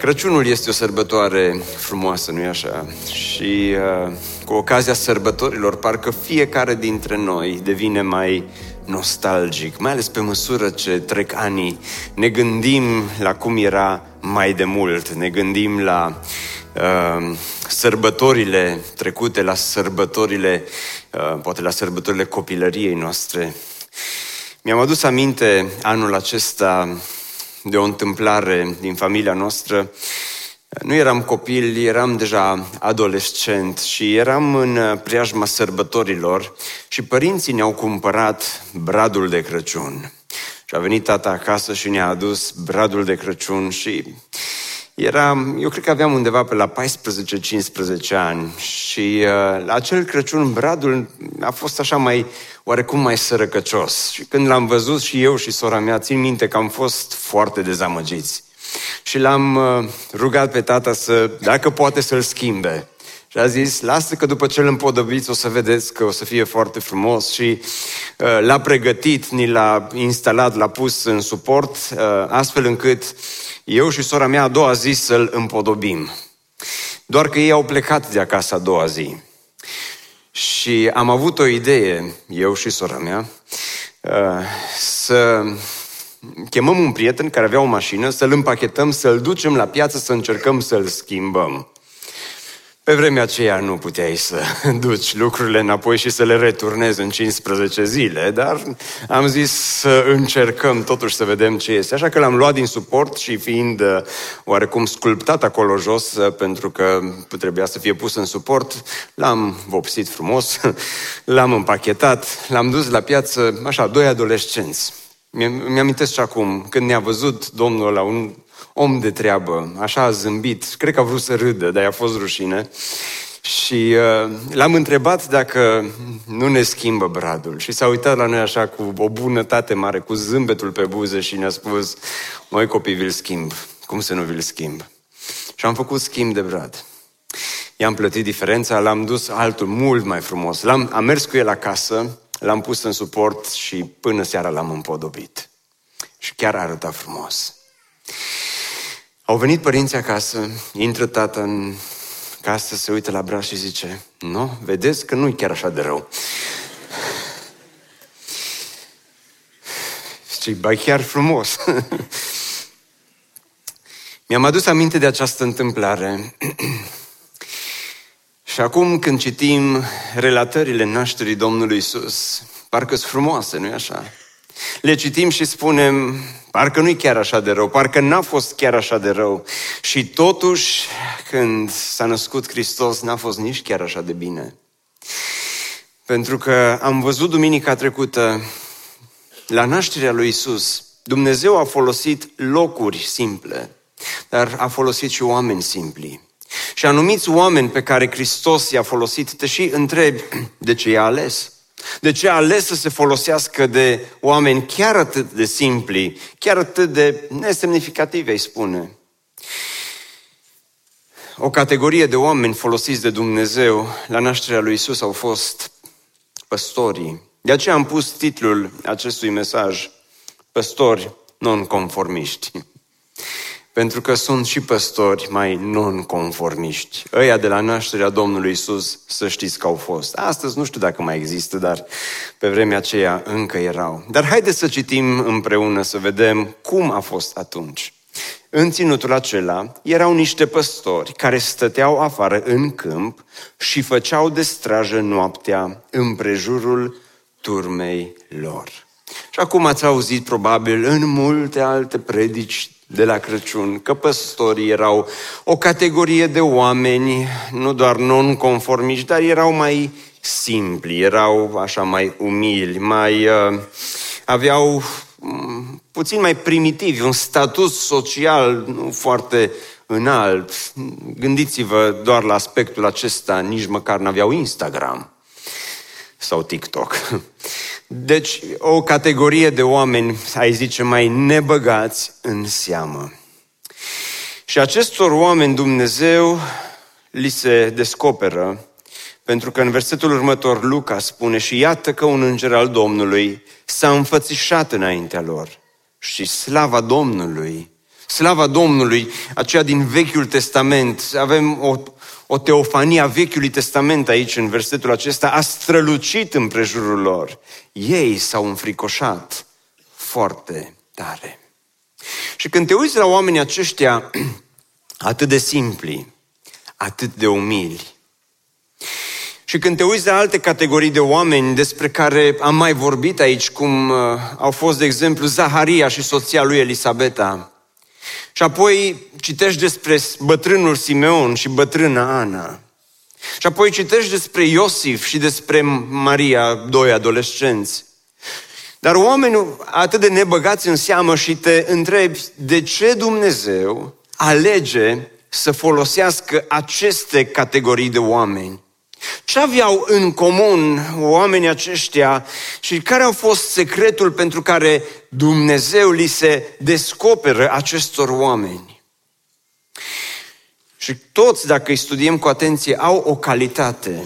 Crăciunul este o sărbătoare frumoasă, nu-i așa? Și uh, cu ocazia sărbătorilor, parcă fiecare dintre noi devine mai nostalgic, mai ales pe măsură ce trec ani. Ne gândim la cum era mai de mult, ne gândim la uh, sărbătorile trecute, la sărbătorile, uh, poate la sărbătorile copilăriei noastre. Mi-am adus aminte anul acesta de o întâmplare din familia noastră. Nu eram copil, eram deja adolescent și eram în preajma sărbătorilor și părinții ne-au cumpărat bradul de Crăciun. Și a venit tata acasă și ne-a adus bradul de Crăciun și era, eu cred că aveam undeva pe la 14-15 ani și uh, la acel Crăciun bradul a fost așa mai oarecum mai sărăcăcios. Și când l-am văzut și eu și sora mea, țin minte că am fost foarte dezamăgiți. Și l-am uh, rugat pe tata să, dacă poate să-l schimbe. Și a zis, lasă că după ce îl împodăbiți o să vedeți că o să fie foarte frumos și uh, l-a pregătit, ni l-a instalat, l-a pus în suport, uh, astfel încât eu și sora mea a doua zi să-l împodobim. Doar că ei au plecat de acasă a doua zi. Și am avut o idee, eu și sora mea, uh, să chemăm un prieten care avea o mașină, să-l împachetăm, să-l ducem la piață, să încercăm să-l schimbăm. Pe vremea aceea nu puteai să duci lucrurile înapoi și să le returnezi în 15 zile, dar am zis să încercăm totuși să vedem ce este. Așa că l-am luat din suport și fiind uh, oarecum sculptat acolo jos, uh, pentru că trebuia să fie pus în suport, l-am vopsit frumos, l-am împachetat, l-am dus la piață, așa, doi adolescenți. Mi-amintesc și acum, când ne-a văzut domnul la un om de treabă, așa a zâmbit, cred că a vrut să râdă, dar i-a fost rușine. Și uh, l-am întrebat dacă nu ne schimbă bradul. Și s-a uitat la noi așa cu o bunătate mare, cu zâmbetul pe buze și ne-a spus, măi copii, vi-l schimb. Cum să nu vi-l schimb? Și am făcut schimb de brad. I-am plătit diferența, l-am dus altul mult mai frumos. L-am, am mers cu el acasă, l-am pus în suport și până seara l-am împodobit. Și chiar arăta frumos. Au venit părinții acasă, intră tata în casă, se uită la braț și zice, nu, vedeți că nu-i chiar așa de rău. Și ba chiar frumos. Mi-am adus aminte de această întâmplare și acum când citim relatările nașterii Domnului Isus, parcă sunt frumoase, nu-i așa? Le citim și spunem, parcă nu-i chiar așa de rău, parcă n-a fost chiar așa de rău. Și totuși, când s-a născut Hristos, n-a fost nici chiar așa de bine. Pentru că am văzut duminica trecută, la nașterea lui Isus, Dumnezeu a folosit locuri simple, dar a folosit și oameni simpli. Și anumiți oameni pe care Hristos i-a folosit, te și întrebi, de ce i-a ales? De ce a ales să se folosească de oameni chiar atât de simpli, chiar atât de nesemnificativi, îi spune. O categorie de oameni folosiți de Dumnezeu la nașterea lui Isus au fost păstorii. De aceea am pus titlul acestui mesaj, Păstori non-conformiști. Pentru că sunt și păstori mai non-conformiști. Ăia de la nașterea Domnului Isus, să știți că au fost. Astăzi nu știu dacă mai există, dar pe vremea aceea încă erau. Dar haideți să citim împreună, să vedem cum a fost atunci. În ținutul acela erau niște păstori care stăteau afară în câmp și făceau de strajă noaptea împrejurul turmei lor. Și acum ați auzit probabil în multe alte predici de la Crăciun, că păstorii erau o categorie de oameni, nu doar non-conformiști, dar erau mai simpli, erau așa mai umili, mai uh, aveau um, puțin mai primitivi, un statut social nu foarte înalt. Gândiți-vă doar la aspectul acesta, nici măcar n-aveau Instagram sau TikTok. Deci, o categorie de oameni, ai zice, mai nebăgați în seamă. Și acestor oameni Dumnezeu li se descoperă, pentru că în versetul următor Luca spune, și iată că un înger al Domnului s-a înfățișat înaintea lor și slava Domnului, slava Domnului, aceea din Vechiul Testament, avem o, o teofanie a Vechiului Testament aici, în versetul acesta, a strălucit în prejurul lor. Ei s-au înfricoșat foarte tare. Și când te uiți la oamenii aceștia atât de simpli, atât de umili, și când te uiți la alte categorii de oameni despre care am mai vorbit aici, cum uh, au fost, de exemplu, Zaharia și soția lui Elisabeta, și apoi citești despre bătrânul Simeon și bătrâna Ana, și apoi citești despre Iosif și despre Maria, doi adolescenți, dar oamenii atât de nebăgați în seamă și te întrebi de ce Dumnezeu alege să folosească aceste categorii de oameni. Ce aveau în comun oamenii aceștia și care au fost secretul pentru care Dumnezeu li se descoperă acestor oameni? Și toți, dacă îi studiem cu atenție, au o calitate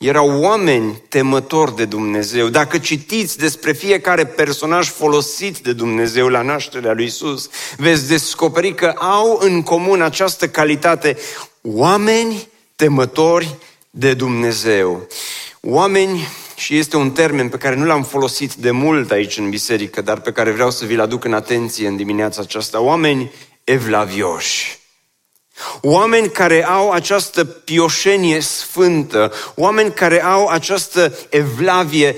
erau oameni temători de Dumnezeu. Dacă citiți despre fiecare personaj folosit de Dumnezeu la nașterea lui Isus, veți descoperi că au în comun această calitate oameni temători de Dumnezeu. Oameni, și este un termen pe care nu l-am folosit de mult aici în biserică, dar pe care vreau să vi-l aduc în atenție în dimineața aceasta, oameni evlavioși. Oameni care au această pioșenie sfântă, oameni care au această evlavie,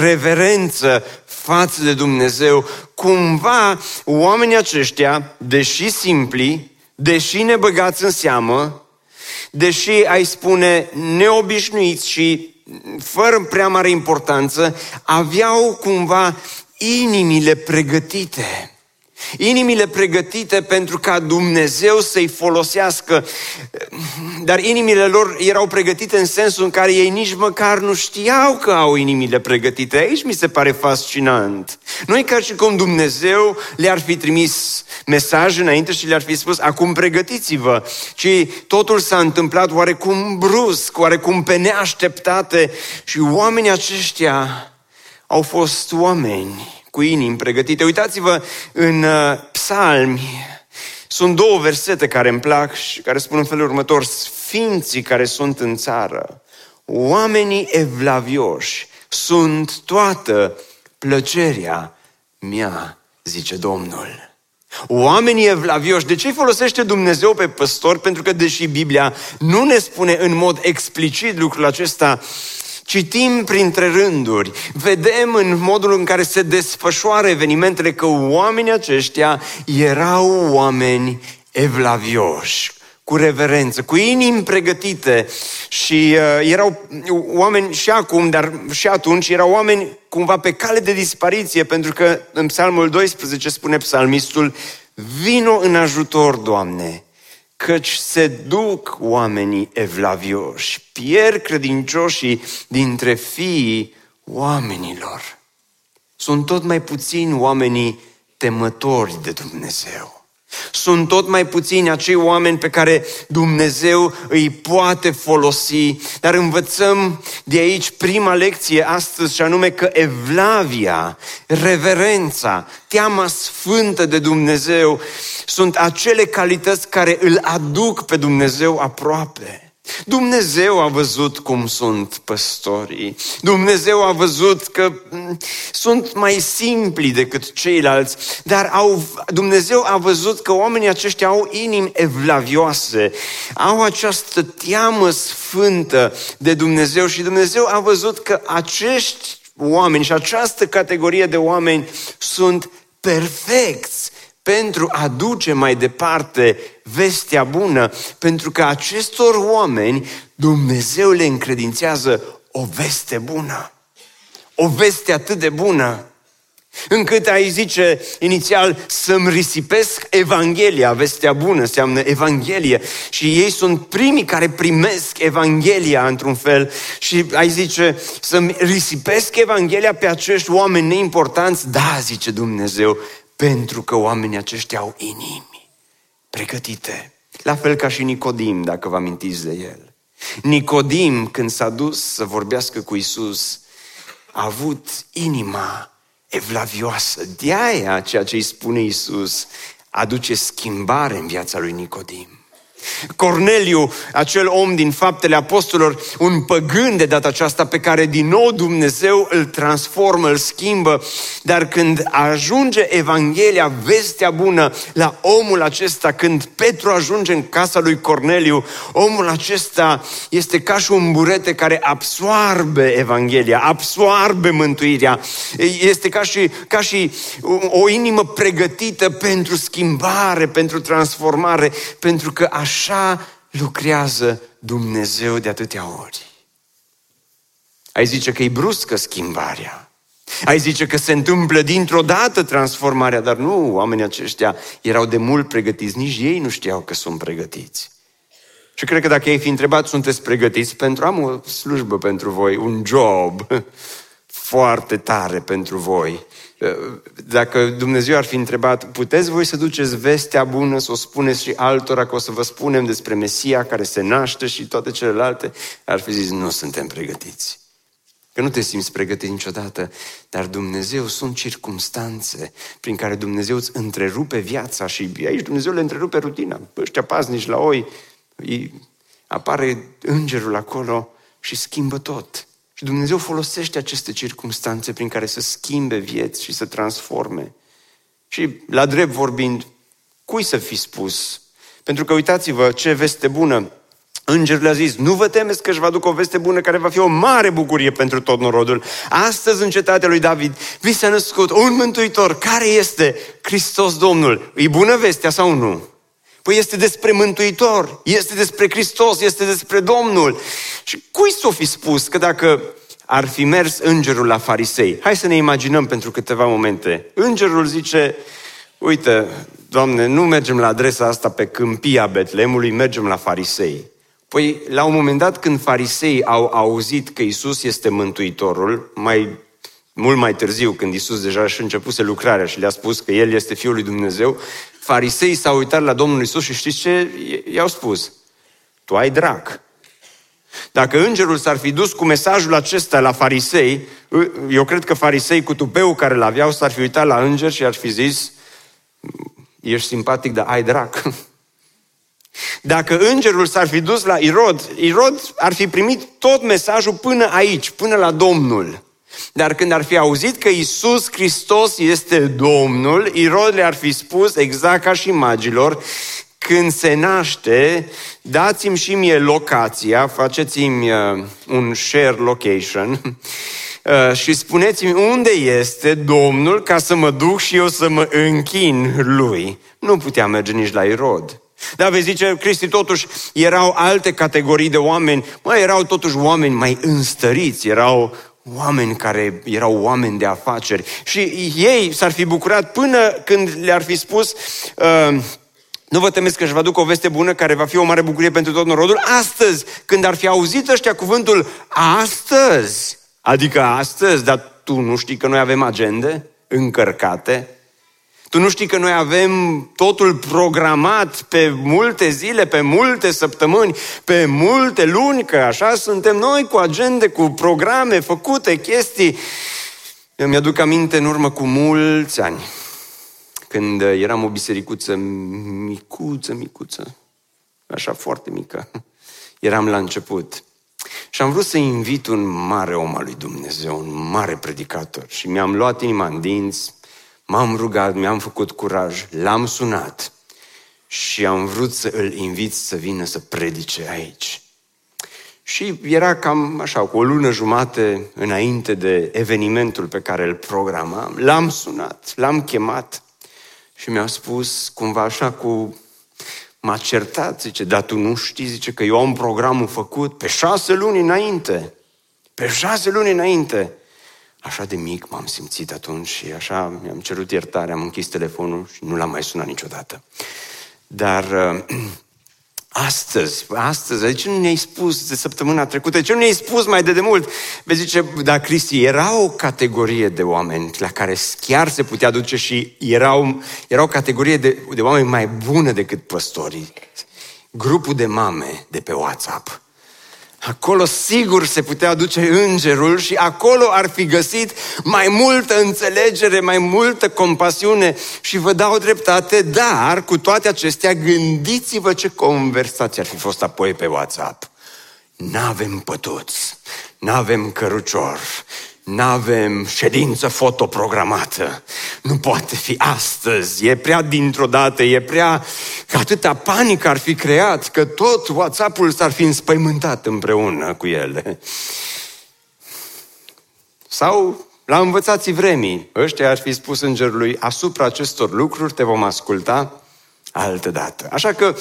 reverență față de Dumnezeu, cumva oamenii aceștia, deși simpli, deși nebăgați în seamă, deși ai spune neobișnuiți și fără prea mare importanță, aveau cumva inimile pregătite Inimile pregătite pentru ca Dumnezeu să-i folosească, dar inimile lor erau pregătite în sensul în care ei nici măcar nu știau că au inimile pregătite. Aici mi se pare fascinant. Nu e ca și cum Dumnezeu le-ar fi trimis mesaj înainte și le-ar fi spus, acum pregătiți-vă, ci totul s-a întâmplat oarecum brusc, oarecum pe neașteptate și oamenii aceștia au fost oameni cu inimi pregătite. Uitați-vă în uh, psalmi, sunt două versete care îmi plac și care spun în felul următor, Sfinții care sunt în țară, oamenii evlavioși, sunt toată plăcerea mea, zice Domnul. Oamenii evlavioși, de ce folosește Dumnezeu pe păstor? Pentru că deși Biblia nu ne spune în mod explicit lucrul acesta, Citim printre rânduri, vedem în modul în care se desfășoară evenimentele că oamenii aceștia erau oameni evlavioși, cu reverență, cu inimi pregătite și uh, erau oameni și acum, dar și atunci erau oameni cumva pe cale de dispariție, pentru că în Psalmul 12 spune psalmistul, vino în ajutor, Doamne, căci se duc oamenii evlavioși, pierd credincioșii dintre fiii oamenilor. Sunt tot mai puțini oamenii temători de Dumnezeu. Sunt tot mai puțini acei oameni pe care Dumnezeu îi poate folosi, dar învățăm de aici prima lecție astăzi și anume că evlavia, reverența, teama sfântă de Dumnezeu sunt acele calități care îl aduc pe Dumnezeu aproape. Dumnezeu a văzut cum sunt păstorii. Dumnezeu a văzut că mm, sunt mai simpli decât ceilalți, dar au, Dumnezeu a văzut că oamenii aceștia au inimi evlavioase, au această teamă sfântă de Dumnezeu și Dumnezeu a văzut că acești oameni și această categorie de oameni sunt perfecți pentru a duce mai departe vestea bună, pentru că acestor oameni Dumnezeu le încredințează o veste bună. O veste atât de bună. încât ai zice inițial să-mi risipesc Evanghelia, vestea bună înseamnă Evanghelie și ei sunt primii care primesc Evanghelia într-un fel și ai zice să-mi risipesc Evanghelia pe acești oameni neimportanți, da, zice Dumnezeu, pentru că oamenii aceștia au inimi pregătite. La fel ca și Nicodim, dacă vă amintiți de el. Nicodim, când s-a dus să vorbească cu Isus, a avut inima evlavioasă. De aia, ceea ce îi spune Isus, aduce schimbare în viața lui Nicodim. Corneliu, acel om din faptele apostolilor, un păgân de data aceasta pe care din nou Dumnezeu îl transformă, îl schimbă, dar când ajunge Evanghelia, vestea bună la omul acesta, când Petru ajunge în casa lui Corneliu, omul acesta este ca și un burete care absoarbe Evanghelia, absoarbe mântuirea, este ca și, ca și o inimă pregătită pentru schimbare, pentru transformare, pentru că așa Așa lucrează Dumnezeu de atâtea ori. Ai zice că e bruscă schimbarea. Ai zice că se întâmplă dintr-o dată transformarea, dar nu, oamenii aceștia erau de mult pregătiți, nici ei nu știau că sunt pregătiți. Și cred că dacă ei fi întrebat, sunteți pregătiți pentru, am o slujbă pentru voi, un job foarte tare pentru voi dacă Dumnezeu ar fi întrebat, puteți voi să duceți vestea bună, să o spuneți și altora, că o să vă spunem despre Mesia care se naște și toate celelalte, ar fi zis, nu suntem pregătiți. Că nu te simți pregătit niciodată, dar Dumnezeu sunt circumstanțe prin care Dumnezeu îți întrerupe viața și aici Dumnezeu le întrerupe rutina. Ăștia paznici la oi, apare îngerul acolo și schimbă tot. Și Dumnezeu folosește aceste circunstanțe prin care să schimbe vieți și să transforme. Și la drept vorbind, cui să fi spus? Pentru că uitați-vă ce veste bună. Îngerul a zis, nu vă temeți că își va ducă o veste bună care va fi o mare bucurie pentru tot norodul. Astăzi în cetatea lui David vi s-a născut un mântuitor. Care este? Hristos Domnul. E bună vestea sau nu? Păi este despre Mântuitor, este despre Hristos, este despre Domnul. Și cui s-o fi spus că dacă ar fi mers îngerul la farisei? Hai să ne imaginăm pentru câteva momente. Îngerul zice, uite, Doamne, nu mergem la adresa asta pe câmpia Betlemului, mergem la farisei. Păi, la un moment dat, când farisei au auzit că Isus este Mântuitorul, mai mult mai târziu, când Isus deja și începuse lucrarea și le-a spus că El este Fiul lui Dumnezeu, farisei s-au uitat la Domnul Isus și știți ce i-au spus? Tu ai drac. Dacă îngerul s-ar fi dus cu mesajul acesta la farisei, eu cred că farisei cu tupeu care l aveau s-ar fi uitat la înger și ar fi zis, ești simpatic, dar ai drac. Dacă îngerul s-ar fi dus la Irod, Irod ar fi primit tot mesajul până aici, până la Domnul. Dar când ar fi auzit că Isus Hristos este Domnul, Irod le-ar fi spus, exact ca și magilor, când se naște, dați-mi și mie locația, faceți-mi uh, un share location uh, și spuneți-mi unde este Domnul ca să mă duc și eu să mă închin lui. Nu putea merge nici la Irod. Dar vezi zice, Cristi, totuși erau alte categorii de oameni, mai erau totuși oameni mai înstăriți, erau oameni care erau oameni de afaceri. Și ei s-ar fi bucurat până când le-ar fi spus, uh, nu vă temeți că își va duc o veste bună care va fi o mare bucurie pentru tot norodul? Astăzi, când ar fi auzit ăștia cuvântul astăzi, adică astăzi, dar tu nu știi că noi avem agende încărcate, tu nu știi că noi avem totul programat pe multe zile, pe multe săptămâni, pe multe luni, că așa suntem noi cu agende, cu programe făcute, chestii. Eu mi-aduc aminte în urmă cu mulți ani, când eram o bisericuță micuță, micuță, așa foarte mică. Eram la început. Și am vrut să invit un mare om al lui Dumnezeu, un mare predicator. Și mi-am luat inima în dinți, M-am rugat, mi-am făcut curaj, l-am sunat și am vrut să îl invit să vină să predice aici. Și era cam așa, cu o lună jumate înainte de evenimentul pe care îl programam. L-am sunat, l-am chemat și mi-a spus cumva așa cu... M-a certat, zice, dar tu nu știi, zice, că eu am programul făcut pe șase luni înainte. Pe șase luni înainte. Așa de mic m-am simțit atunci și așa mi-am cerut iertare, am închis telefonul și nu l-am mai sunat niciodată. Dar uh, astăzi, astăzi, de ce nu ne-ai spus de săptămâna trecută, de ce nu ne-ai spus mai de demult? Vezi, zice, da, Cristi, era o categorie de oameni la care chiar se putea duce și erau, era o categorie de, de oameni mai bună decât păstorii. Grupul de mame de pe WhatsApp Acolo sigur se putea duce îngerul și acolo ar fi găsit mai multă înțelegere, mai multă compasiune și vă dau dreptate, dar cu toate acestea gândiți-vă ce conversație ar fi fost apoi pe WhatsApp. N-avem pătuți, n-avem cărucior, N-avem ședință fotoprogramată. Nu poate fi astăzi. E prea dintr-o dată, e prea... Că atâta panică ar fi creat, că tot WhatsApp-ul s-ar fi înspăimântat împreună cu ele. Sau la învățații vremii, ăștia ar fi spus îngerului, asupra acestor lucruri te vom asculta altă dată. Așa că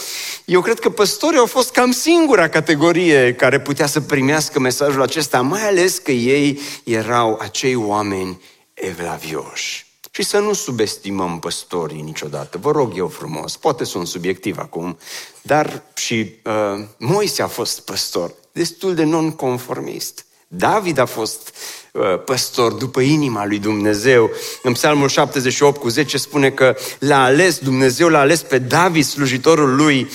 eu cred că păstorii au fost cam singura categorie care putea să primească mesajul acesta, mai ales că ei erau acei oameni evlavioși. Și să nu subestimăm păstorii niciodată. Vă rog eu frumos, poate sunt subiectiv acum, dar și uh, Moise a fost păstor, destul de nonconformist. David a fost uh, păstor după inima lui Dumnezeu. În Psalmul 78 cu 10 spune că l-a ales, Dumnezeu l-a ales pe David, slujitorul lui,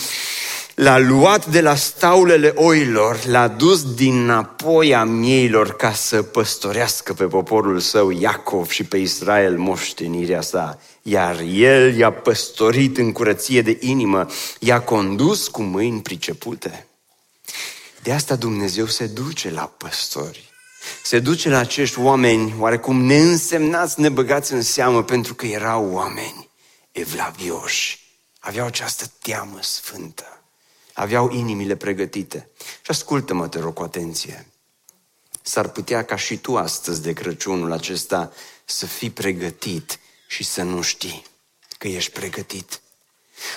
l-a luat de la staulele oilor, l-a dus dinapoi a mieilor ca să păstorească pe poporul său Iacov și pe Israel moștenirea sa. Iar el i-a păstorit în curăție de inimă, i-a condus cu mâini pricepute. De asta Dumnezeu se duce la păstori. Se duce la acești oameni oarecum neînsemnați, nebăgați în seamă, pentru că erau oameni evlavioși. Aveau această teamă sfântă. Aveau inimile pregătite. Și ascultă-mă, te rog, cu atenție. S-ar putea ca și tu astăzi de Crăciunul acesta să fii pregătit și să nu știi că ești pregătit.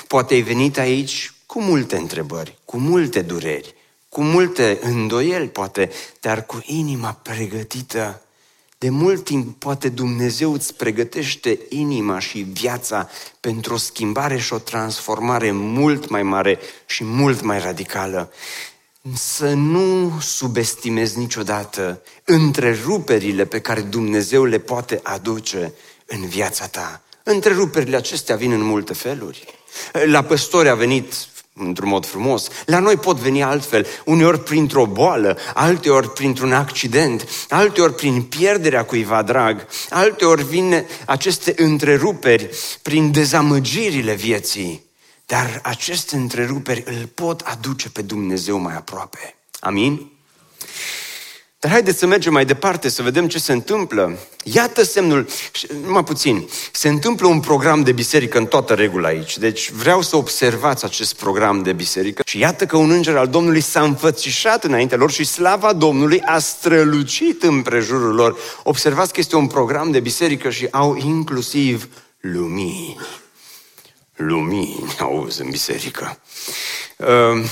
Poate ai venit aici cu multe întrebări, cu multe dureri, cu multe îndoieli, poate, dar cu inima pregătită. De mult timp, poate Dumnezeu îți pregătește inima și viața pentru o schimbare și o transformare mult mai mare și mult mai radicală. Să nu subestimezi niciodată întreruperile pe care Dumnezeu le poate aduce în viața ta. Întreruperile acestea vin în multe feluri. La păstori a venit într-un mod frumos. La noi pot veni altfel, uneori printr-o boală, alteori printr-un accident, alteori prin pierderea cuiva drag, alteori vin aceste întreruperi prin dezamăgirile vieții. Dar aceste întreruperi îl pot aduce pe Dumnezeu mai aproape. Amin? Dar haideți să mergem mai departe, să vedem ce se întâmplă. Iată semnul, numai puțin, se întâmplă un program de biserică în toată regula aici. Deci vreau să observați acest program de biserică și iată că un înger al Domnului s-a înfățișat înaintea lor și slava Domnului a strălucit în prejurul lor. Observați că este un program de biserică și au inclusiv lumini. Lumini, auzi, în biserică. Uh,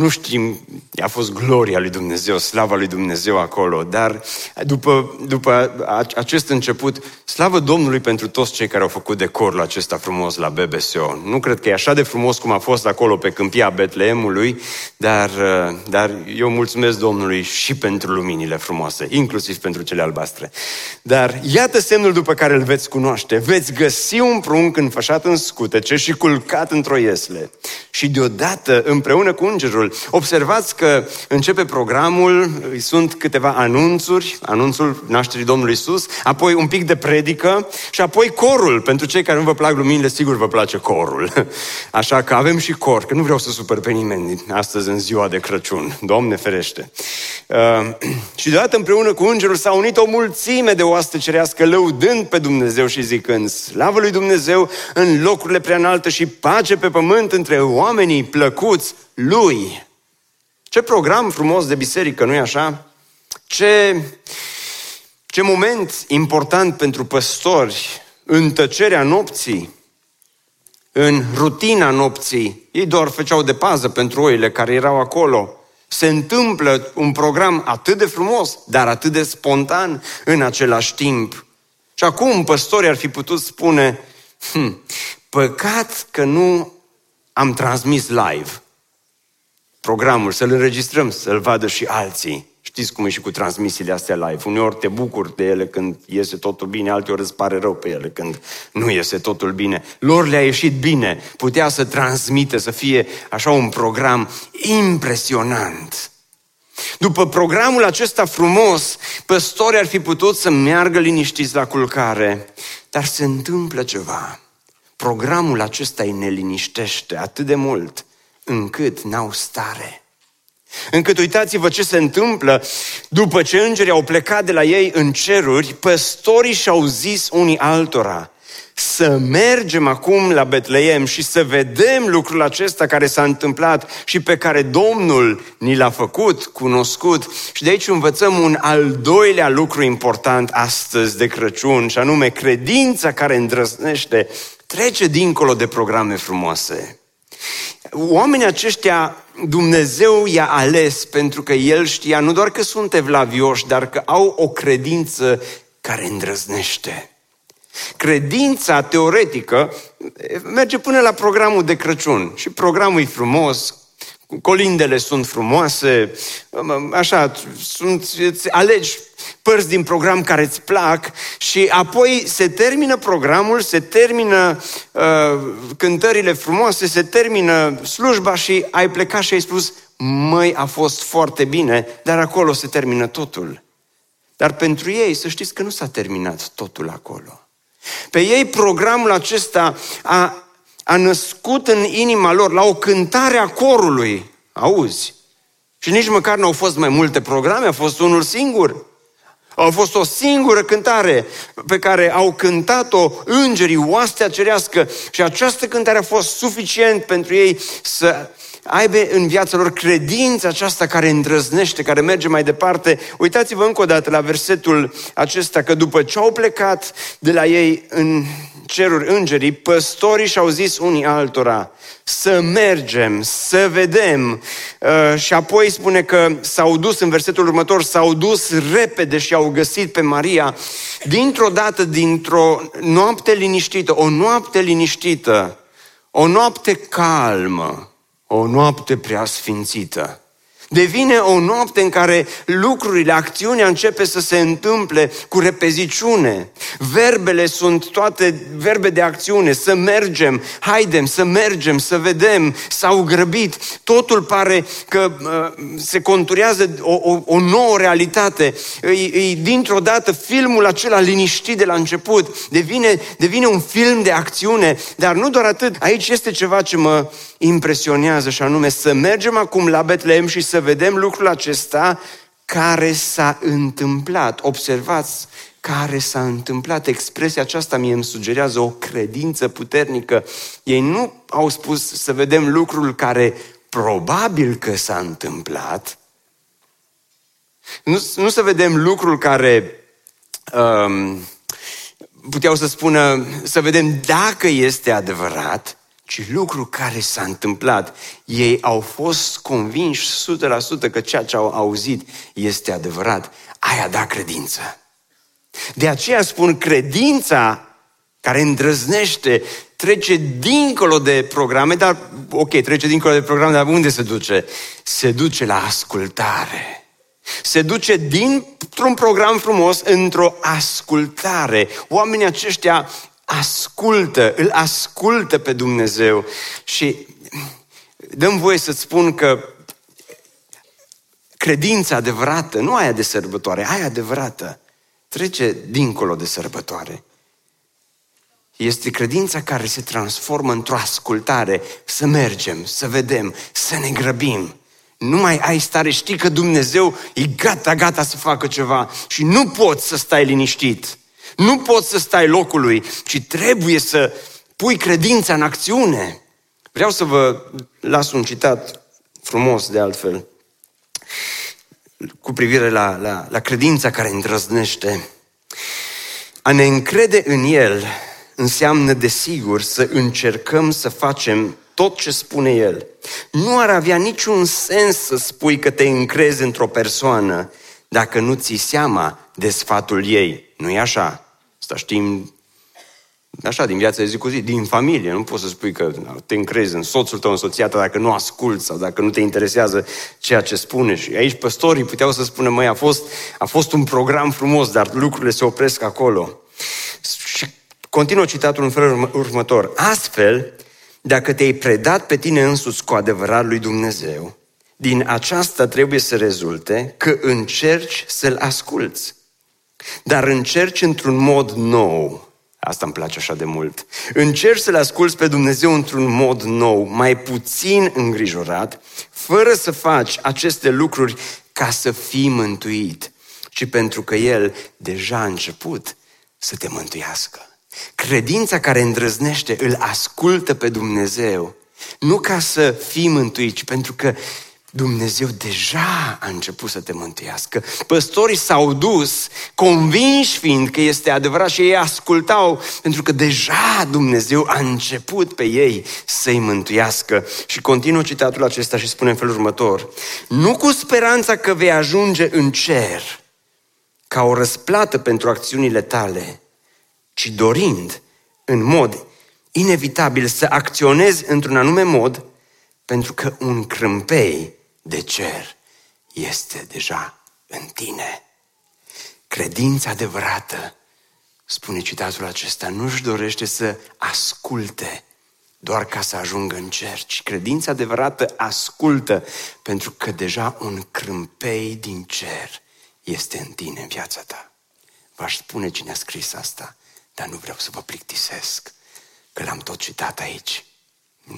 nu știm, a fost gloria lui Dumnezeu, slava lui Dumnezeu acolo, dar după, după acest început, slavă Domnului pentru toți cei care au făcut decorul acesta frumos la BBSO. Nu cred că e așa de frumos cum a fost acolo pe câmpia Betleemului, dar, dar eu mulțumesc Domnului și pentru luminile frumoase, inclusiv pentru cele albastre. Dar iată semnul după care îl veți cunoaște. Veți găsi un prunc înfășat în scutece și culcat într-o iesle. Și deodată, împreună cu îngerul, Observați că începe programul, sunt câteva anunțuri, anunțul nașterii Domnului Isus, apoi un pic de predică și apoi corul. Pentru cei care nu vă plac luminile, sigur vă place corul. Așa că avem și cor, că nu vreau să supăr pe nimeni astăzi în ziua de Crăciun. Doamne ferește! Uh, și deodată împreună cu îngerul s-a unit o mulțime de oaste cerească, lăudând pe Dumnezeu și zicând, slavă lui Dumnezeu în locurile prea înalte și pace pe pământ între oamenii plăcuți lui. Ce program frumos de biserică, nu-i așa? Ce, ce moment important pentru păstori în tăcerea nopții, în rutina nopții. Ei doar făceau de pază pentru oile care erau acolo. Se întâmplă un program atât de frumos, dar atât de spontan în același timp. Și acum păstorii ar fi putut spune, hm, păcat că nu am transmis live programul, să-l înregistrăm, să-l vadă și alții. Știți cum e și cu transmisiile astea live. Uneori te bucuri de ele când iese totul bine, alteori îți pare rău pe ele când nu iese totul bine. Lor le-a ieșit bine. Putea să transmite, să fie așa un program impresionant. După programul acesta frumos, păstorii ar fi putut să meargă liniștiți la culcare, dar se întâmplă ceva. Programul acesta îi neliniștește atât de mult încât n-au stare. Încât uitați-vă ce se întâmplă după ce îngerii au plecat de la ei în ceruri, păstorii și-au zis unii altora, să mergem acum la Betleem și să vedem lucrul acesta care s-a întâmplat și pe care Domnul ni l-a făcut cunoscut. Și de aici învățăm un al doilea lucru important astăzi de Crăciun, și anume credința care îndrăznește trece dincolo de programe frumoase. Oamenii aceștia Dumnezeu i-a ales pentru că El știa nu doar că sunt evlavioși, dar că au o credință care îndrăznește. Credința teoretică merge până la programul de Crăciun și programul e frumos, colindele sunt frumoase, așa, sunt, îți alegi părți din program care îți plac și apoi se termină programul, se termină uh, cântările frumoase, se termină slujba și ai plecat și ai spus, măi, a fost foarte bine, dar acolo se termină totul. Dar pentru ei, să știți că nu s-a terminat totul acolo. Pe ei programul acesta a, a născut în inima lor la o cântare a corului. Auzi? Și nici măcar nu au fost mai multe programe, a fost unul singur. A fost o singură cântare pe care au cântat-o îngerii, oastea cerească și această cântare a fost suficient pentru ei să aibă în viața lor credința aceasta care îndrăznește, care merge mai departe. Uitați-vă încă o dată la versetul acesta, că după ce au plecat de la ei în ceruri îngerii, păstorii și-au zis unii altora, să mergem, să vedem. Uh, și apoi spune că s-au dus, în versetul următor, s-au dus repede și au găsit pe Maria, dintr-o dată, dintr-o noapte liniștită, o noapte liniștită, o noapte calmă, o noapte prea sfințită. Devine o noapte în care lucrurile, acțiunea începe să se întâmple cu repeziciune. Verbele sunt toate verbe de acțiune, să mergem, haidem, să mergem, să vedem, s-au grăbit. Totul pare că uh, se conturează o, o, o nouă realitate. E, e, dintr-o dată filmul acela liniștit de la început devine, devine un film de acțiune, dar nu doar atât. Aici este ceva ce mă impresionează și anume să mergem acum la Betlehem și să vedem lucrul acesta care s-a întâmplat. Observați care s-a întâmplat. Expresia aceasta mie îmi sugerează o credință puternică. Ei nu au spus să vedem lucrul care probabil că s-a întâmplat. Nu, nu să vedem lucrul care um, puteau să spună, să vedem dacă este adevărat, ci lucru care s-a întâmplat. Ei au fost convinși 100% că ceea ce au auzit este adevărat. Aia da credință. De aceea spun credința care îndrăznește, trece dincolo de programe, dar ok, trece dincolo de programe, dar unde se duce? Se duce la ascultare. Se duce dintr-un program frumos într-o ascultare. Oamenii aceștia ascultă, îl ascultă pe Dumnezeu și dăm voie să-ți spun că credința adevărată, nu aia de sărbătoare, aia adevărată, trece dincolo de sărbătoare. Este credința care se transformă într-o ascultare, să mergem, să vedem, să ne grăbim. Nu mai ai stare, știi că Dumnezeu e gata, gata să facă ceva și nu poți să stai liniștit. Nu poți să stai locului, ci trebuie să pui credința în acțiune. Vreau să vă las un citat frumos de altfel cu privire la, la, la credința care îndrăznește. A ne încrede în El înseamnă, desigur, să încercăm să facem tot ce spune el. Nu ar avea niciun sens să spui că te încrezi într-o persoană dacă nu ții seama de sfatul ei. Nu e așa? Asta știm așa, din viața de zi cu zi, din familie. Nu poți să spui că te încrezi în soțul tău, în soția ta, dacă nu asculți sau dacă nu te interesează ceea ce spune. Și aici păstorii puteau să spună, măi, a fost, a fost un program frumos, dar lucrurile se opresc acolo. Și continuă citatul în felul următor. Astfel, dacă te-ai predat pe tine însuți cu adevărat lui Dumnezeu, din aceasta trebuie să rezulte că încerci să-L asculți. Dar încerci într-un mod nou, Asta îmi place așa de mult. Încerci să-L asculți pe Dumnezeu într-un mod nou, mai puțin îngrijorat, fără să faci aceste lucruri ca să fii mântuit, ci pentru că El deja a început să te mântuiască. Credința care îndrăznește îl ascultă pe Dumnezeu, nu ca să fii mântuit, ci pentru că Dumnezeu deja a început să te mântuiască. Păstorii s-au dus, convinși fiind că este adevărat și ei ascultau, pentru că deja Dumnezeu a început pe ei să-i mântuiască. Și continuă citatul acesta și spune în felul următor. Nu cu speranța că vei ajunge în cer, ca o răsplată pentru acțiunile tale, ci dorind, în mod inevitabil, să acționezi într-un anume mod, pentru că un crâmpei de cer este deja în tine. Credința adevărată, spune citatul acesta, nu-și dorește să asculte doar ca să ajungă în cer, ci credința adevărată ascultă pentru că deja un crâmpei din cer este în tine, în viața ta. V-aș spune cine a scris asta, dar nu vreau să vă plictisesc, că l-am tot citat aici.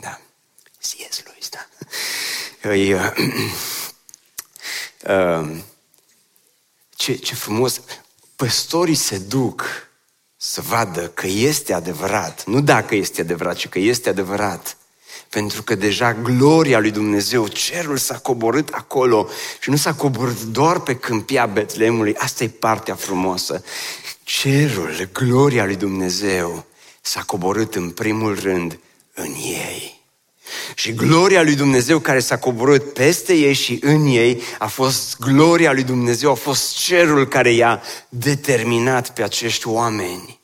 Da. C.S. Lewis, da. E, uh, uh, ce, ce frumos. Păstorii se duc să vadă că este adevărat. Nu dacă este adevărat, ci că este adevărat. Pentru că deja gloria lui Dumnezeu, cerul s-a coborât acolo și nu s-a coborât doar pe câmpia Betlemului. Asta e partea frumoasă. Cerul, gloria lui Dumnezeu s-a coborât în primul rând în ei. Și gloria lui Dumnezeu care s-a coborât peste ei și în ei a fost gloria lui Dumnezeu, a fost cerul care i-a determinat pe acești oameni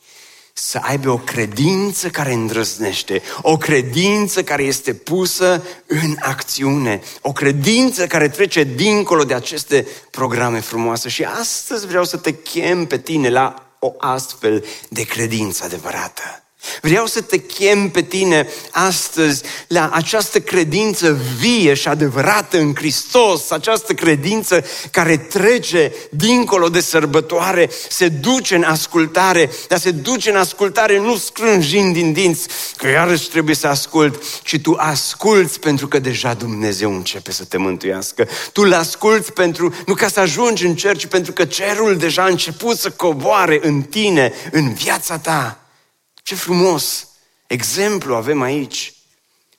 să aibă o credință care îndrăznește, o credință care este pusă în acțiune, o credință care trece dincolo de aceste programe frumoase. Și astăzi vreau să te chem pe tine la o astfel de credință adevărată. Vreau să te chem pe tine astăzi la această credință vie și adevărată în Hristos, această credință care trece dincolo de sărbătoare, se duce în ascultare, dar se duce în ascultare nu scrânjind din dinți, că iarăși trebuie să ascult, ci tu asculți pentru că deja Dumnezeu începe să te mântuiască. Tu îl asculți pentru, nu ca să ajungi în cer, ci pentru că cerul deja a început să coboare în tine, în viața ta. Ce frumos! Exemplu avem aici.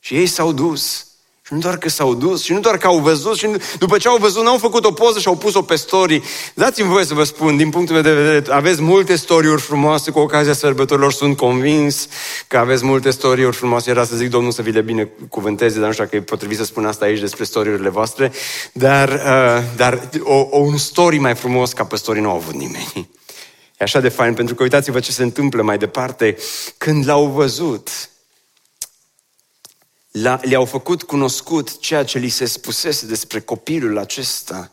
Și ei s-au dus. Și nu doar că s-au dus, și nu doar că au văzut, și după ce au văzut, n-au făcut o poză și au pus-o pe story. Dați-mi voie să vă spun, din punctul meu de vedere, aveți multe storiuri frumoase cu ocazia sărbătorilor, sunt convins că aveți multe storiuri frumoase. Era să zic, Domnul să vi le binecuvânteze, dar nu știu dacă e potrivit să spun asta aici despre storiurile voastre, dar, uh, dar o, o, un story mai frumos ca pe story nu au avut nimeni. E așa de fain, pentru că uitați-vă ce se întâmplă mai departe. Când l-au văzut, le-au făcut cunoscut ceea ce li se spusese despre copilul acesta.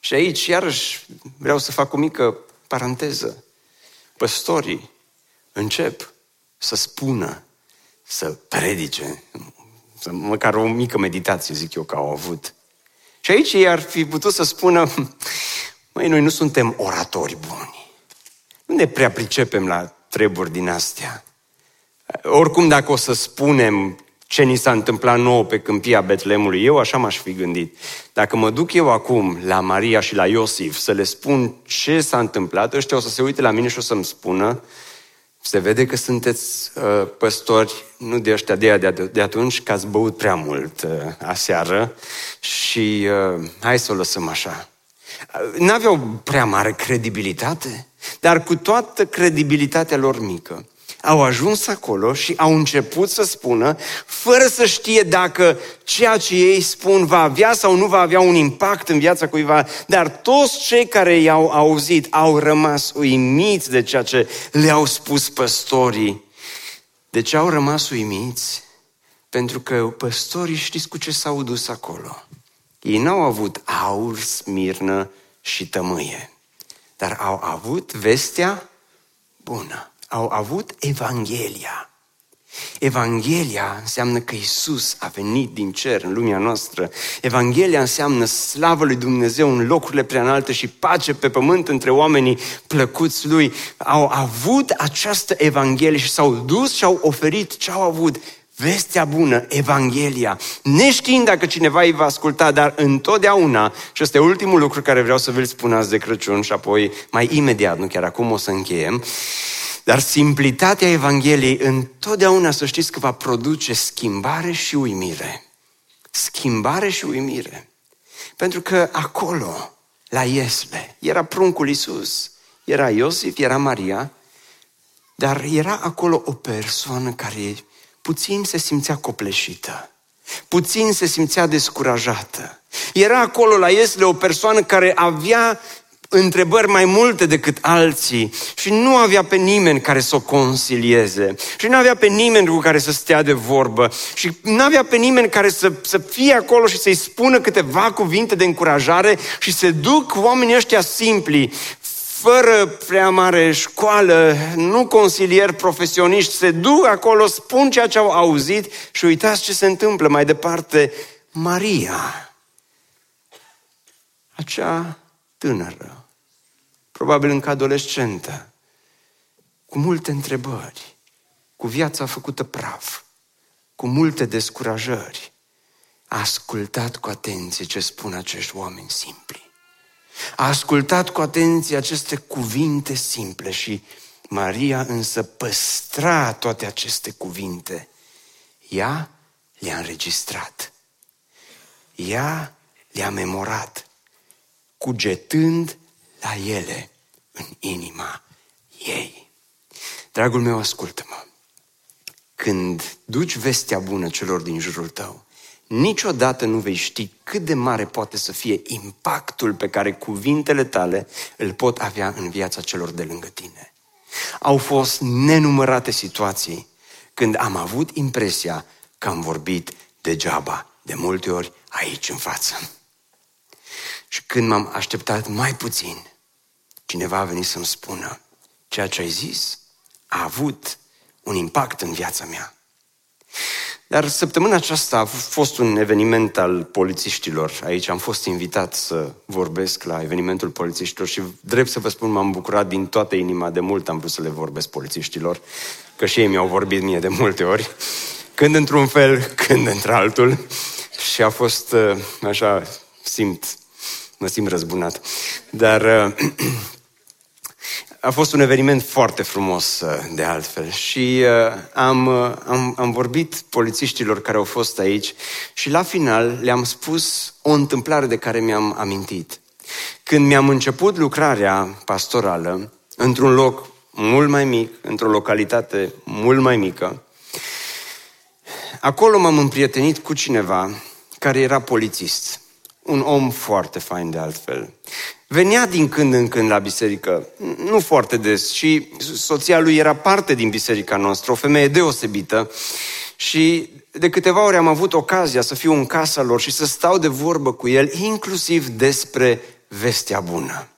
Și aici, iarăși, vreau să fac o mică paranteză. Păstorii încep să spună, să predice, să, măcar o mică meditație, zic eu, că au avut. Și aici ei ar fi putut să spună, măi, noi nu suntem oratori buni. Nu ne prea pricepem la treburi din astea. Oricum, dacă o să spunem ce ni s-a întâmplat nouă pe câmpia Betlemului, eu așa m-aș fi gândit. Dacă mă duc eu acum la Maria și la Iosif să le spun ce s-a întâmplat, ăștia o să se uite la mine și o să-mi spună se vede că sunteți uh, păstori, nu de ăștia de, de, de atunci, că ați băut prea mult uh, aseară și uh, hai să o lăsăm așa. Uh, n-aveau prea mare credibilitate. Dar cu toată credibilitatea lor mică, au ajuns acolo și au început să spună, fără să știe dacă ceea ce ei spun va avea sau nu va avea un impact în viața cuiva, dar toți cei care i-au auzit au rămas uimiți de ceea ce le-au spus păstorii. De ce au rămas uimiți? Pentru că păstorii știți cu ce s-au dus acolo. Ei n-au avut aur, smirnă și tămâie, dar au avut vestea bună au avut Evanghelia. Evanghelia înseamnă că Isus a venit din cer în lumea noastră. Evanghelia înseamnă slavă lui Dumnezeu în locurile preanalte și pace pe pământ între oamenii plăcuți lui. Au avut această Evanghelie și s-au dus și au oferit ce au avut. Vestea bună, Evanghelia, neștiind dacă cineva îi va asculta, dar întotdeauna, și ăsta e ultimul lucru care vreau să vi-l spun azi de Crăciun și apoi mai imediat, nu chiar acum o să încheiem, dar simplitatea Evangheliei întotdeauna să știți că va produce schimbare și uimire. Schimbare și uimire. Pentru că acolo, la Iesle, era pruncul Iisus, era Iosif, era Maria, dar era acolo o persoană care puțin se simțea copleșită, puțin se simțea descurajată. Era acolo la Iesle o persoană care avea întrebări mai multe decât alții și nu avea pe nimeni care să o consilieze. Și nu avea pe nimeni cu care să stea de vorbă. Și nu avea pe nimeni care să, să fie acolo și să-i spună câteva cuvinte de încurajare și se duc oamenii ăștia simpli, fără prea mare școală, nu consilieri profesioniști, se duc acolo, spun ceea ce au auzit și uitați ce se întâmplă mai departe. Maria, acea tânără, probabil încă adolescentă, cu multe întrebări, cu viața făcută praf, cu multe descurajări, a ascultat cu atenție ce spun acești oameni simpli. A ascultat cu atenție aceste cuvinte simple și Maria însă păstra toate aceste cuvinte. Ea le-a înregistrat. Ea le-a memorat, cugetând la ele în inima ei. Dragul meu, ascultă-mă. Când duci vestea bună celor din jurul tău, niciodată nu vei ști cât de mare poate să fie impactul pe care cuvintele tale îl pot avea în viața celor de lângă tine. Au fost nenumărate situații când am avut impresia că am vorbit degeaba, de multe ori aici în față. Și când m-am așteptat mai puțin, cineva a venit să-mi spună, ceea ce ai zis a avut un impact în viața mea. Dar săptămâna aceasta a fost un eveniment al polițiștilor. Aici am fost invitat să vorbesc la evenimentul polițiștilor și drept să vă spun, m-am bucurat din toată inima. De mult am vrut să le vorbesc polițiștilor, că și ei mi-au vorbit mie de multe ori. Când într-un fel, când într-altul. Și a fost uh, așa, simt, mă simt răzbunat. Dar uh, a fost un eveniment foarte frumos, uh, de altfel. Și uh, am, uh, am, am vorbit polițiștilor care au fost aici și la final le-am spus o întâmplare de care mi-am amintit. Când mi-am început lucrarea pastorală, într-un loc mult mai mic, într-o localitate mult mai mică, acolo m-am împrietenit cu cineva care era polițist. Un om foarte fain de altfel. Venea din când în când la biserică, nu foarte des, și soția lui era parte din biserica noastră, o femeie deosebită. Și de câteva ori am avut ocazia să fiu în casa lor și să stau de vorbă cu el, inclusiv despre vestea bună.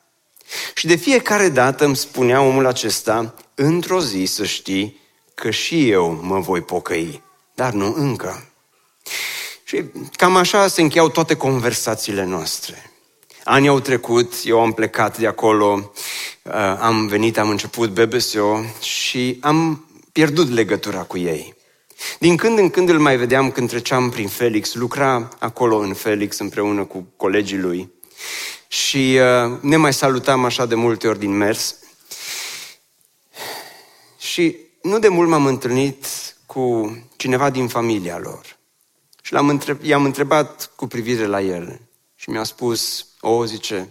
Și de fiecare dată îmi spunea omul acesta, într-o zi să știi că și eu mă voi pocăi, dar nu încă. Și cam așa se încheiau toate conversațiile noastre. Anii au trecut, eu am plecat de acolo, uh, am venit, am început BBSO și am pierdut legătura cu ei. Din când în când îl mai vedeam când treceam prin Felix, lucra acolo în Felix împreună cu colegii lui și uh, ne mai salutam așa de multe ori din mers. Și nu de mult m-am întâlnit cu cineva din familia lor. Și l-am întreb, i-am întrebat cu privire la el. Și mi-a spus, o, zice,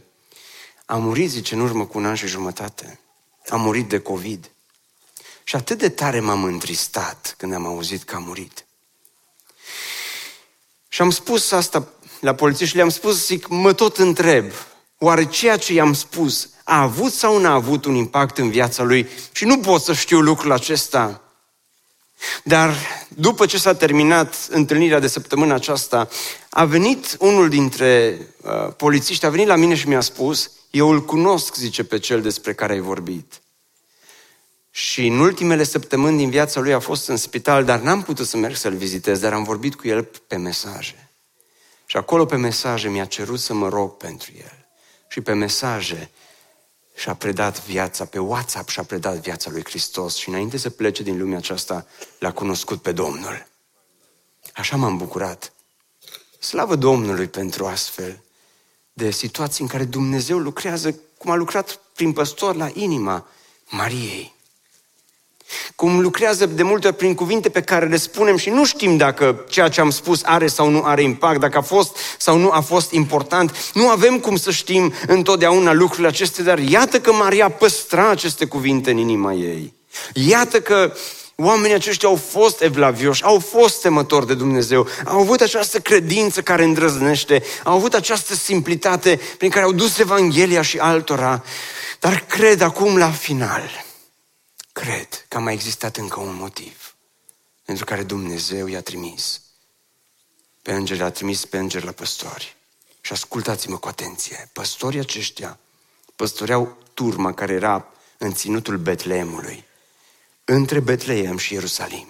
a murit, zice, în urmă cu un an și jumătate. A murit de COVID. Și atât de tare m-am întristat când am auzit că a murit. Și am spus asta la poliție și le-am spus, zic, mă tot întreb, oare ceea ce i-am spus a avut sau nu a avut un impact în viața lui? Și nu pot să știu lucrul acesta. Dar după ce s-a terminat întâlnirea de săptămâna aceasta, a venit unul dintre uh, polițiști, a venit la mine și mi-a spus, eu îl cunosc, zice, pe cel despre care ai vorbit. Și în ultimele săptămâni din viața lui a fost în spital, dar n-am putut să merg să-l vizitez, dar am vorbit cu el pe mesaje. Și acolo pe mesaje mi-a cerut să mă rog pentru el. Și pe mesaje și-a predat viața, pe WhatsApp și-a predat viața lui Hristos și înainte să plece din lumea aceasta, l-a cunoscut pe Domnul. Așa m-am bucurat. Slavă Domnului pentru astfel de situații în care Dumnezeu lucrează cum a lucrat prin păstor la inima Mariei. Cum lucrează de multe ori prin cuvinte pe care le spunem și nu știm dacă ceea ce am spus are sau nu are impact, dacă a fost sau nu a fost important. Nu avem cum să știm întotdeauna lucrurile acestea, dar iată că Maria păstra aceste cuvinte în inima ei. Iată că oamenii aceștia au fost evlavioși, au fost temători de Dumnezeu, au avut această credință care îndrăznește, au avut această simplitate prin care au dus Evanghelia și altora. Dar cred acum la final, cred că a mai existat încă un motiv pentru care Dumnezeu i-a trimis. Pe îngeri a trimis pe îngeri la păstori. Și ascultați-mă cu atenție. Păstorii aceștia păstoreau turma care era în ținutul Betleemului, între Betleem și Ierusalim.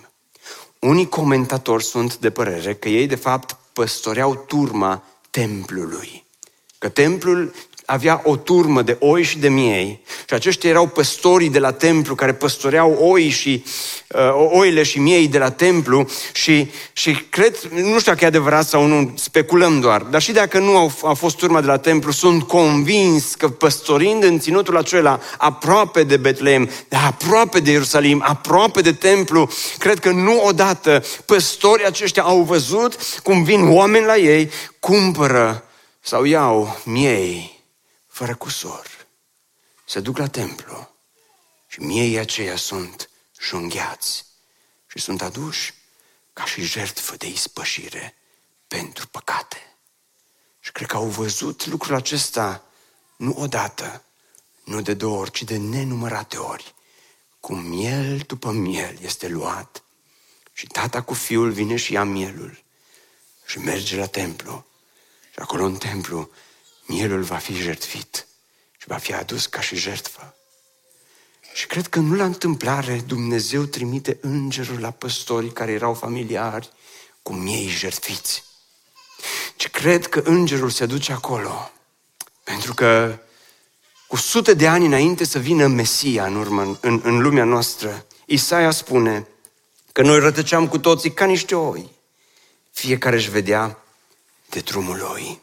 Unii comentatori sunt de părere că ei de fapt păstoreau turma templului. Că templul avea o turmă de oi și de miei și aceștia erau păstorii de la templu care păstoreau oi și, uh, oile și miei de la templu și, și cred, nu știu dacă e adevărat sau nu, speculăm doar, dar și dacă nu au, a fost turma de la templu, sunt convins că păstorind în ținutul acela aproape de Betlehem, aproape de Ierusalim, aproape de templu, cred că nu odată păstorii aceștia au văzut cum vin oameni la ei, cumpără sau iau miei fără cusor, se duc la templu și miei aceia sunt junghiați și sunt aduși ca și jertfă de ispășire pentru păcate. Și cred că au văzut lucrul acesta nu odată, nu de două ori, ci de nenumărate ori, cum miel după miel este luat și tata cu fiul vine și ia mielul și merge la templu. Și acolo în templu mielul va fi jertfit și va fi adus ca și jertfă. Și cred că nu la întâmplare Dumnezeu trimite îngerul la păstorii care erau familiari cu miei jertfiți. Și cred că îngerul se duce acolo pentru că cu sute de ani înainte să vină Mesia în, urmă, în, în lumea noastră, Isaia spune că noi rătăceam cu toții ca niște oi. Fiecare își vedea de drumul lui.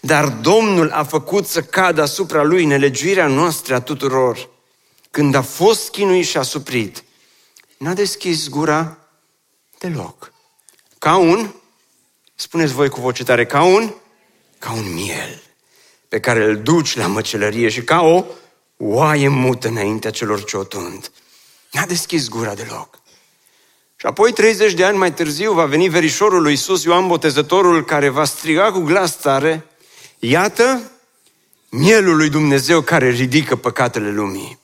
Dar Domnul a făcut să cadă asupra lui nelegiuirea noastră a tuturor. Când a fost chinuit și a suprit, n-a deschis gura deloc. Ca un, spuneți voi cu voce tare, ca un, ca un miel pe care îl duci la măcelărie și ca o oaie mută înaintea celor ce o tund. N-a deschis gura deloc. Și apoi, 30 de ani mai târziu, va veni verișorul lui Iisus, Ioan Botezătorul, care va striga cu glas tare, Iată mielul lui Dumnezeu care ridică păcatele lumii.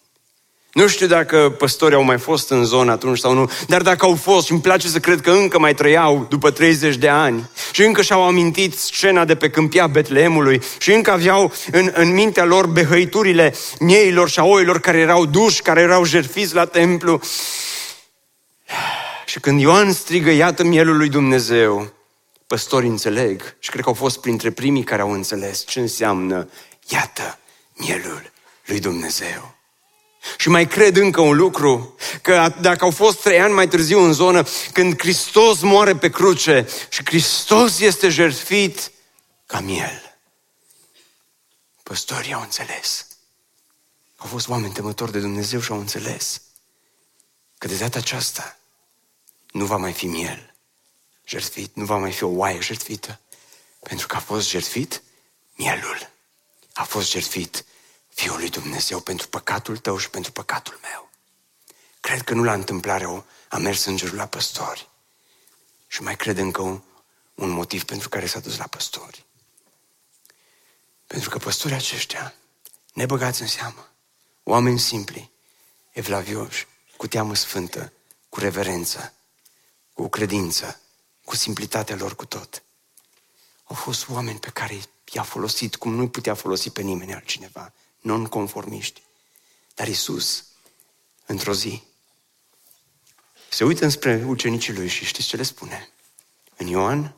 Nu știu dacă păstorii au mai fost în zonă atunci sau nu, dar dacă au fost și îmi place să cred că încă mai trăiau după 30 de ani și încă și-au amintit scena de pe câmpia Betleemului și încă aveau în, în mintea lor behăiturile mieilor și a oilor care erau duși, care erau jerfiți la templu. Și când Ioan strigă, iată mielul lui Dumnezeu, păstorii înțeleg și cred că au fost printre primii care au înțeles ce înseamnă, iată, mielul lui Dumnezeu. Și mai cred încă un lucru, că dacă au fost trei ani mai târziu în zonă, când Hristos moare pe cruce și Hristos este jertfit ca miel, păstorii au înțeles. Au fost oameni temători de Dumnezeu și au înțeles că de data aceasta nu va mai fi miel jertfit, nu va mai fi o oaie jertfită, pentru că a fost jertfit mielul. A fost jertfit Fiul lui Dumnezeu pentru păcatul tău și pentru păcatul meu. Cred că nu la întâmplare a mers îngerul la păstori. Și mai cred încă un, un motiv pentru care s-a dus la păstori. Pentru că păstorii aceștia, nebăgați în seamă, oameni simpli, evlavioși, cu teamă sfântă, cu reverență, cu credință, cu simplitatea lor cu tot. Au fost oameni pe care i-a folosit cum nu-i putea folosi pe nimeni altcineva, non-conformiști. Dar Isus, într-o zi, se uită înspre ucenicii lui și știți ce le spune? În Ioan,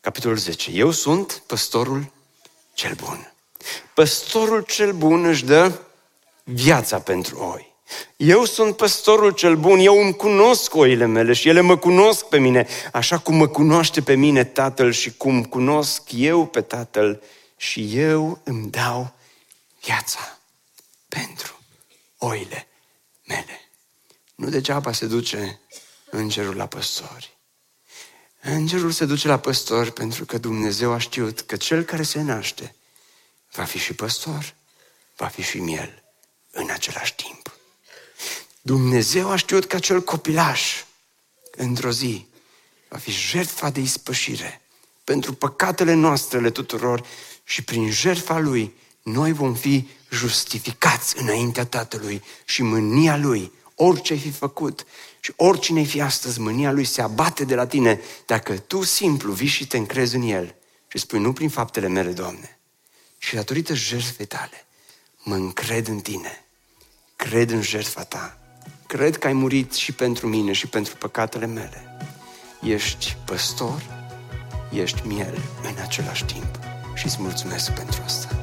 capitolul 10. Eu sunt păstorul cel bun. Păstorul cel bun își dă viața pentru oi. Eu sunt păstorul cel bun, eu îmi cunosc oile mele și ele mă cunosc pe mine, așa cum mă cunoaște pe mine Tatăl și cum cunosc eu pe Tatăl și eu îmi dau viața pentru oile mele. Nu degeaba se duce îngerul la păstori. Îngerul se duce la păstori pentru că Dumnezeu a știut că cel care se naște va fi și păstor, va fi și miel în același timp. Dumnezeu a știut că acel copilaș, într-o zi, va fi jertfa de ispășire pentru păcatele noastre tuturor și prin jertfa Lui noi vom fi justificați înaintea Tatălui și mânia Lui, orice ai fi făcut și oricine ai fi astăzi, mânia Lui se abate de la tine dacă tu simplu vii și te încrezi în El și spui nu prin faptele mele, Doamne, și datorită jertfei tale, mă încred în tine, cred în jertfa ta, cred că ai murit și pentru mine și pentru păcatele mele. Ești păstor, ești miel în același timp și îți mulțumesc pentru asta.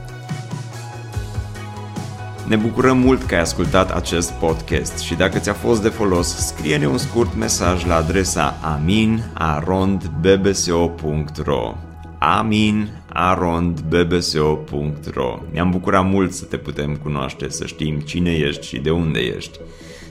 Ne bucurăm mult că ai ascultat acest podcast și dacă ți-a fost de folos, scrie-ne un scurt mesaj la adresa aminarondbbso.ro aminarondbbso.ro Ne-am bucurat mult să te putem cunoaște, să știm cine ești și de unde ești.